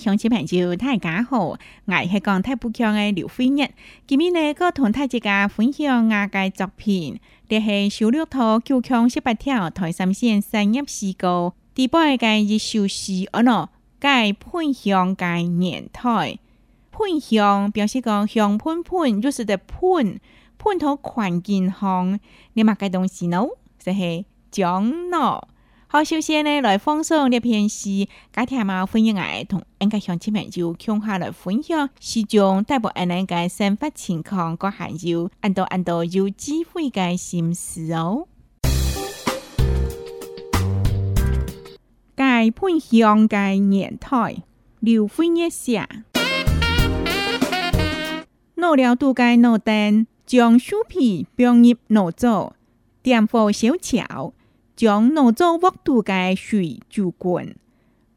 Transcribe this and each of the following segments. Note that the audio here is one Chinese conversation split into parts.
乡亲朋友，大家好，我是讲台北区的刘飞玉，今天呢，我谈一下分享我的作品，就是十六套九腔十八条台三线三叶诗歌第八个一首诗，哦，诺，该喷香该年代，喷香表示讲香喷喷，就是的喷，喷头环境好，你买个东西呢，是姜香喏。好，首先呢，来放松。这篇是家天欢迎享同安溪乡亲们就强下来分享，是将代表俺们嘅生活情况，佮还有安多安多有机会嘅心思哦。介番香嘅年台，刘分一下，攞了都介攞蛋，将薯皮放入攞做，点火小炒。将两中温度的水煮滚，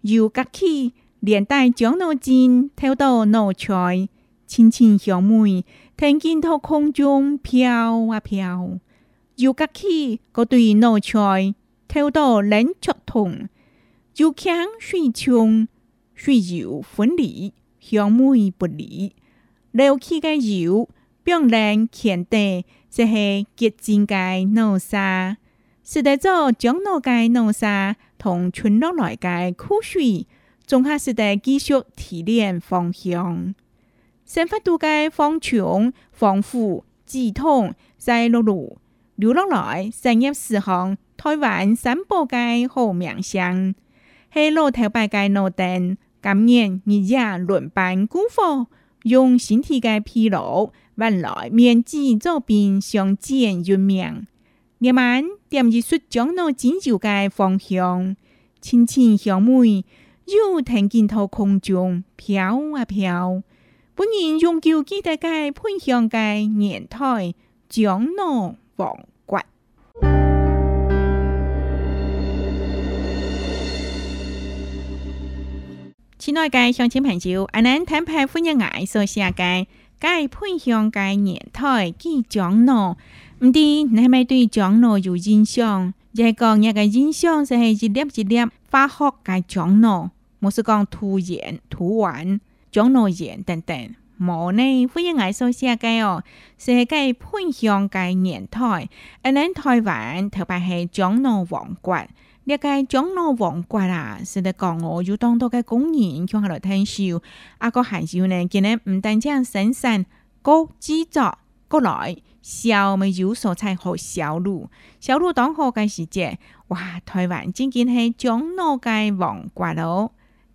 又夹起，连带将两针跳到脑菜，轻轻香味，听见它空中飘啊飘。又夹起嗰对脑菜，跳到冷却桶，就看水冲，水油分离，香味不离。捞起嘅油，冰冷乾净，这是洁净嘅脑沙。是代做江洛街弄沙同村落来街枯水，综合时代继续提炼芳香。生发渡街方全、丰富、系统，在内露。流落来、三业、四行，台湾、三宝街好名声。黑老头伯街路灯，今年日夜轮班古火，用新体街疲劳换来面积周边相见圆满。夜晚點二雪將到錦州街方向，青青香梅又騰進到空中飄啊飄。本人永久記得嘅噴香嘅年代，將到王國。親愛嘅鄉親朋友，阿南坦白歡迎我所寫嘅《嘅噴香嘅年代》，記將到。唔啲，你系咪对樟脑有印象？即系讲呢个印象，就系一粒一粒化学嘅樟脑，冇是讲吐盐、吐完，樟脑炎等等。冇呢，欢迎爱熟悉嘅哦，就系偏向喷香嘅年代。喺台湾，特别系樟脑王国，呢个樟脑王国啊，是得我有当多嘅人验响度传授。阿个咸少呢，佢哋唔单止生产，高制作。过来，小梅有蔬菜和小路，小路当好个时节，哇！台湾真经系江南个黄瓜路，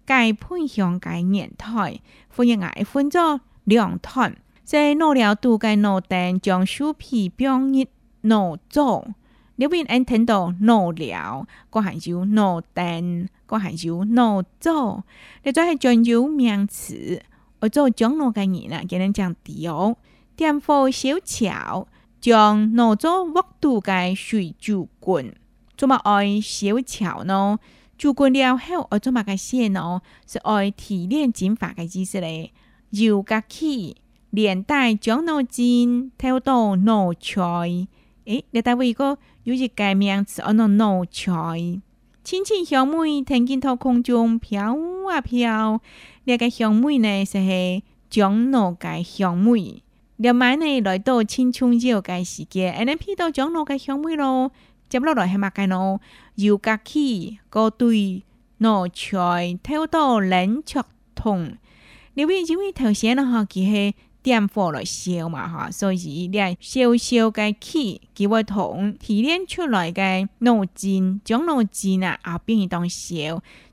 介偏向介年代，分一矮分做两团，在攞了土个攞蛋将薯皮表面攞做，你边按听到攞了，个含有攞蛋，个含有攞做，你再系讲有名词，我做江老个人啊，给恁讲滴哦。店火小巧将两组物主的水煮滚怎么爱小巧呢煮滚了后我怎么个写呢是爱提炼精华的意思嘞就甲起，连带奖脑筋跳到脑袋诶你单位一个有一个名词叫做脑袋亲亲小妹天进头空中飘啊飘那个小妹呢就是奖脑袋小妹连埋呢来到青春节个时节，安尼批到长老个香味咯，接落来系嘛个咯，油夹起个对糯菜跳到冷却桶，因为因为头先呢吼，佢系点火来烧嘛哈，所以咧烧烧个气，佢会同提炼出来嘅糯煎，长老煎啊，后边去当烧，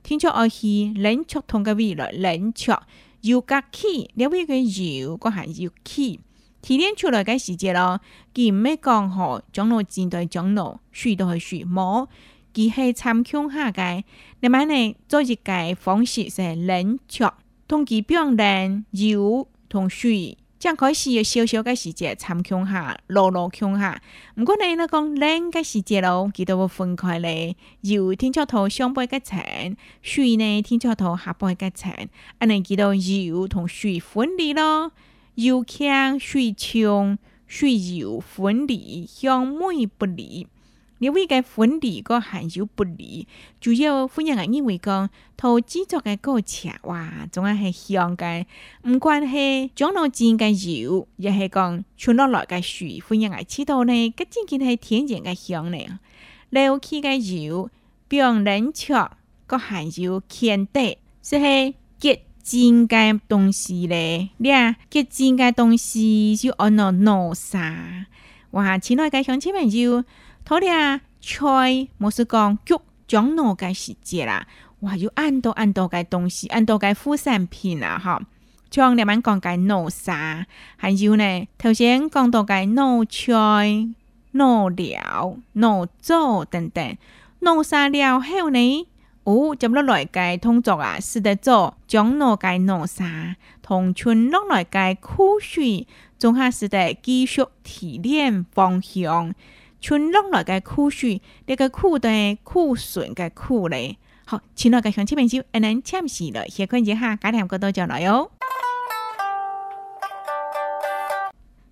天出爱去冷却桶嘅味来冷却。油夹起，了尾个油，嗰下油起。提炼出来嘅细节咯，佮唔要江河、江流、钱袋、江流、水都系水，冇，佮系参强下嘅。你外呢，做一个方式是冷却，同佮冰、冷油同水，将开始有小小嘅细节参强下、落落强下。唔过你呢讲冷嘅细节咯，佢都会分开咧。油天朝头上边嘅层，水呢天朝头下边嘅层，安尼佢到油同水分离咯。又香水冲，水柔，粉离，香味不离。你为个粉离个含羞不离，主要分人我因为讲投制作个歌词哇，总系系香嘅。唔管系，将落枝该油，也系讲全落来该水，分人我吃到呢，个真真系天然嘅香呢。料起该油，并人冷却，个含油乾得，是以结。真嘅东西咧，你看，佮真嘅东西就安落弄啥？哇！亲爱嘅乡亲朋友，睇下菜，冇是讲脚讲糯嘅时节啦，哇！有按到按到嘅东西，按到嘅副产品啊，哈！像你们讲嘅弄啥，还有呢，头先讲到嘅弄菜、弄料、弄做等等，弄啥料后呢。五接纳来界动作啊，使得做江南界南沙同春落来界枯水，综合使得技术提炼方向。春落来界枯水，这个枯的枯损的枯嘞。好，亲爱嘅乡亲朋友，今日请示了，下个节哈，加听个多来哟。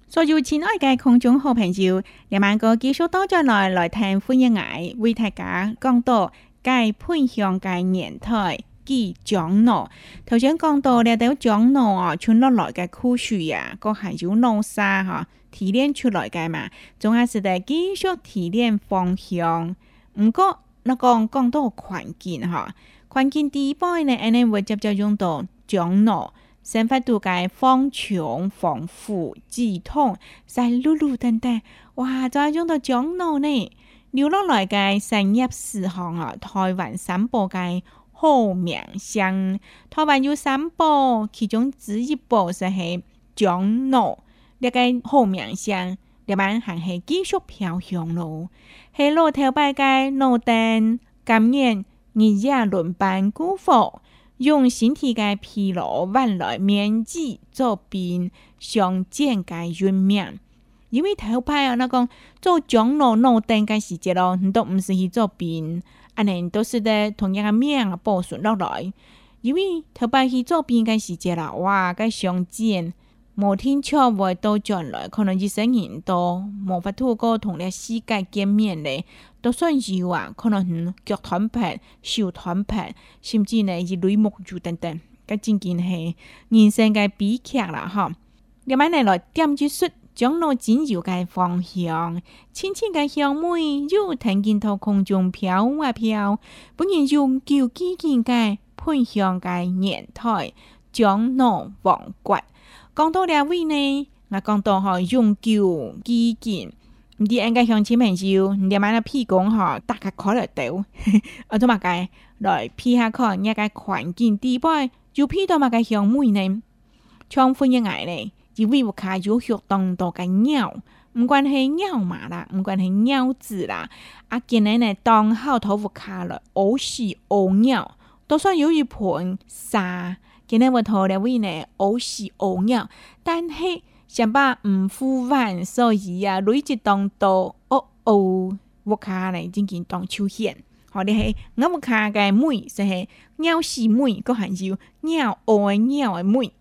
所有亲爱的空中好朋友，夜晚个继续多节来来听，欢迎大为大家讲到。该喷香该盐台记姜肉，头先讲到咧，到姜肉哦，出落来嘅枯树呀，个还有浓沙哈，提炼出来嘅嘛，仲系是第继续提炼方向。唔过，那讲讲到环境哈，环境底部咧，我哋会直接用到姜肉，生发度嘅芳肠防腐止痛，晒碌碌等等，哇，再用到姜肉呢？流浪来介商业市行啊，台湾三宝介好名声。台湾有三宝，其中之一宝是系樟脑。这个好名声，人们还是继续飘香咯。海螺头北街、罗店、金源、日夜轮班姑父，用身体嘅皮料换来面子，做遍上街嘅运命。因为头派啊，那讲做长老脑灯该时节咯，很都毋是去做兵，安尼都是在同样个命啊，保存落来。因为头摆去做兵该时节啦，哇，该相见，无天巧未到转来，可能一生人多，无法透过同个世界见面咧，都算是有啊，可能很脚团拍、手团拍，甚至呢是类木珠等等，该正经系人生该悲剧啦吼，另外呢，来点击说。樟脑精油该芳香，轻轻该香味，喐藤茎喺空中飘啊飘，不然用旧机件嘅喷香该液台，樟脑王冠。讲到两位呢，我讲到吼用旧机件，你安个香钱蛮少，你买个屁广吼，大概攋了掉。阿多玛嘅，对，皮下课嘅关键地方，就皮多玛嘅香味呢，充分嘅爱呢。是乌卡有许当多个鸟，唔管系鸟嘛啦，唔管系鸟子啦，啊，今日呢当好头乌卡了，乌屎乌尿，多算有一盆沙，今日我头两位呢乌屎乌尿，但是上把唔复烂，所以啊，累积当多哦哦我卡呢，已经当出现。好，的，系我们乌个妹，是尿屎妹，个含鸟尿诶鸟诶妹。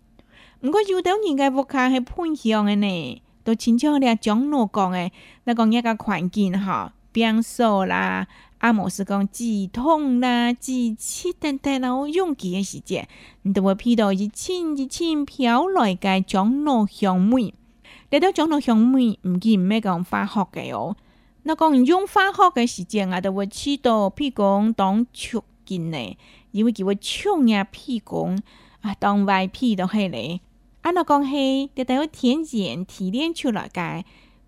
唔过有冬人嘅屋企系偏向嘅呢，都亲像啲啊樟讲嘅，嗱讲一个环境吼，变数啦，啊冇是讲止痛啦、止气等等嗰种诶时节，你都会披到一千一千飘来嘅长脑香味。嚟到长脑香味唔见咩讲发黑嘅哦，那讲用发学嘅时间啊，都会起到譬如讲当促进呢，因为佢会冲呀譬如讲啊当外皮都系咧。安落讲起，要等有天然提炼出来个，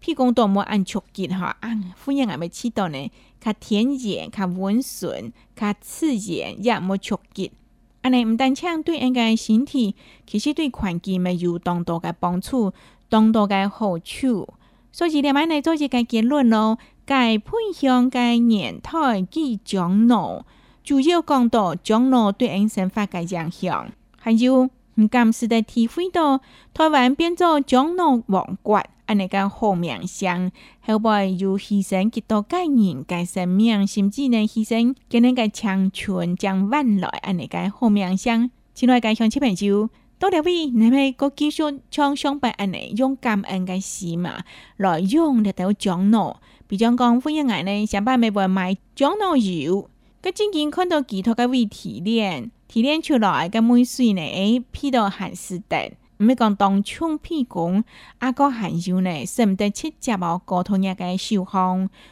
譬如讲多么安全哈，按富人阿咪知道呢。佮天然，佮温顺，佮自然也冇刺激。安尼毋但枪对安个身体，其实对环境咪有当当嘅帮助，当当嘅好处。所以连买来做一个结论咯，该喷香、该年代既樟脑，主要讲到樟脑对安生发嘅影响，还有。暂时地体会到台湾变作江南王国，阿你个好面向，后背要牺牲几多个人嘅生命，甚至能牺牲今日嘅强权将万来，阿你个好面向。请来嘅相亲朋友，多两位，你咪个继续将上边阿你用感恩嘅事嘛，来用嚟到江南。比如讲，我今日呢上班咪会卖江油。佮真真看到其他个位提炼，提炼出来个镁水呢，哎，批到汗湿的，毋是讲当窗批工，阿个汗手呢，受毋得切节毛沟通液个受复，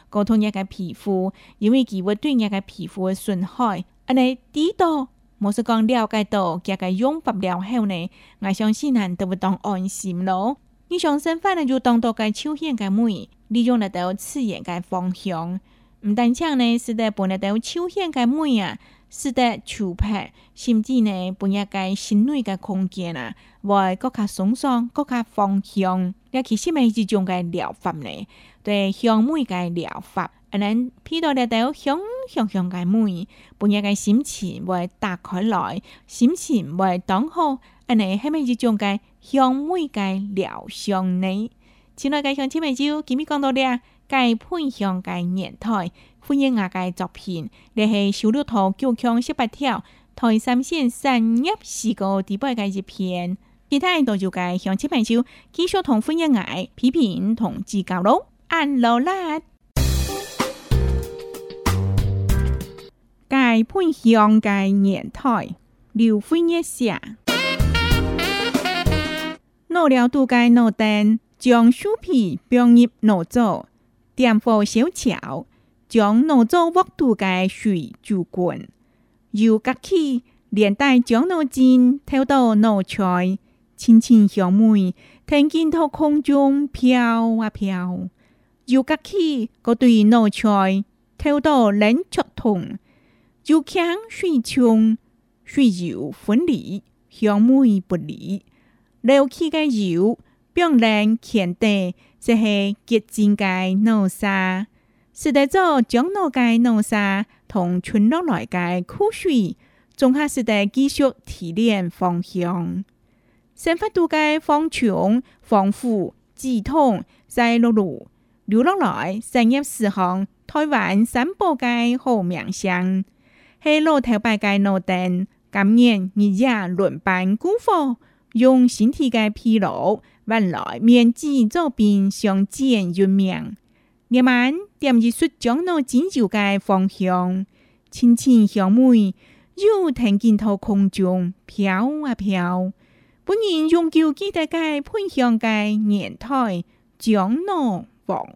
沟通液个皮肤，因为佮会对阿个皮肤个损害，安尼知道，冇是讲了解到，加个用法了后呢，我相信人都会当安心咯。你想生返呢，就当做个休闲个镁，利用来到刺眼个方向。毋但像呢，是得本一条秋天个梅啊，是得秋拍，甚至呢，本来条心蕊个空间啊，会更加放松，更加芳香。其实咪一种个疗法呢？对，香梅个疗法。啊，你批到一条香香香个梅，本一条心情会打开来，心情会当好。安尼系咪一种个香梅个疗伤呢？亲爱个香亲们，酒，几米讲到咧？該品項該年代，歡迎我嘅作品，你係小路頭九腔十八條，台三線三葉四個地方嘅一篇，其他都就該向前朋友繼續同歡迎我批評同指教咯，按落啦。該品項該年代，劉歡一下，攞了都該攞單，將樹皮表入攞走。點火小炒，將糯做鍋土嘅水煮滾，由隔起連帶將糯煎投到糯菜，清清香味，聽見到空中飄啊飄。由隔起嗰對糯菜投到冷卻桶，又強水沖，水油分離，香味不離，流起嘅油，冰冷乾地。这是结晶界弄沙，是在做江乐界弄沙同春落来界枯水，仲开始在继续提炼芳香。新发渡界方穷方富志通在乐路刘落来商业四行，台湾三宝界好名巷，黑罗头白界弄登，今年二月轮班功夫。用身体的疲劳，换来棉籽做饼，香甜又面，夜晚，点击出江南锦绣街的芳香，轻轻香味又腾进头空中飘啊飘。不然，用旧记得盖喷香的年代，江南黄。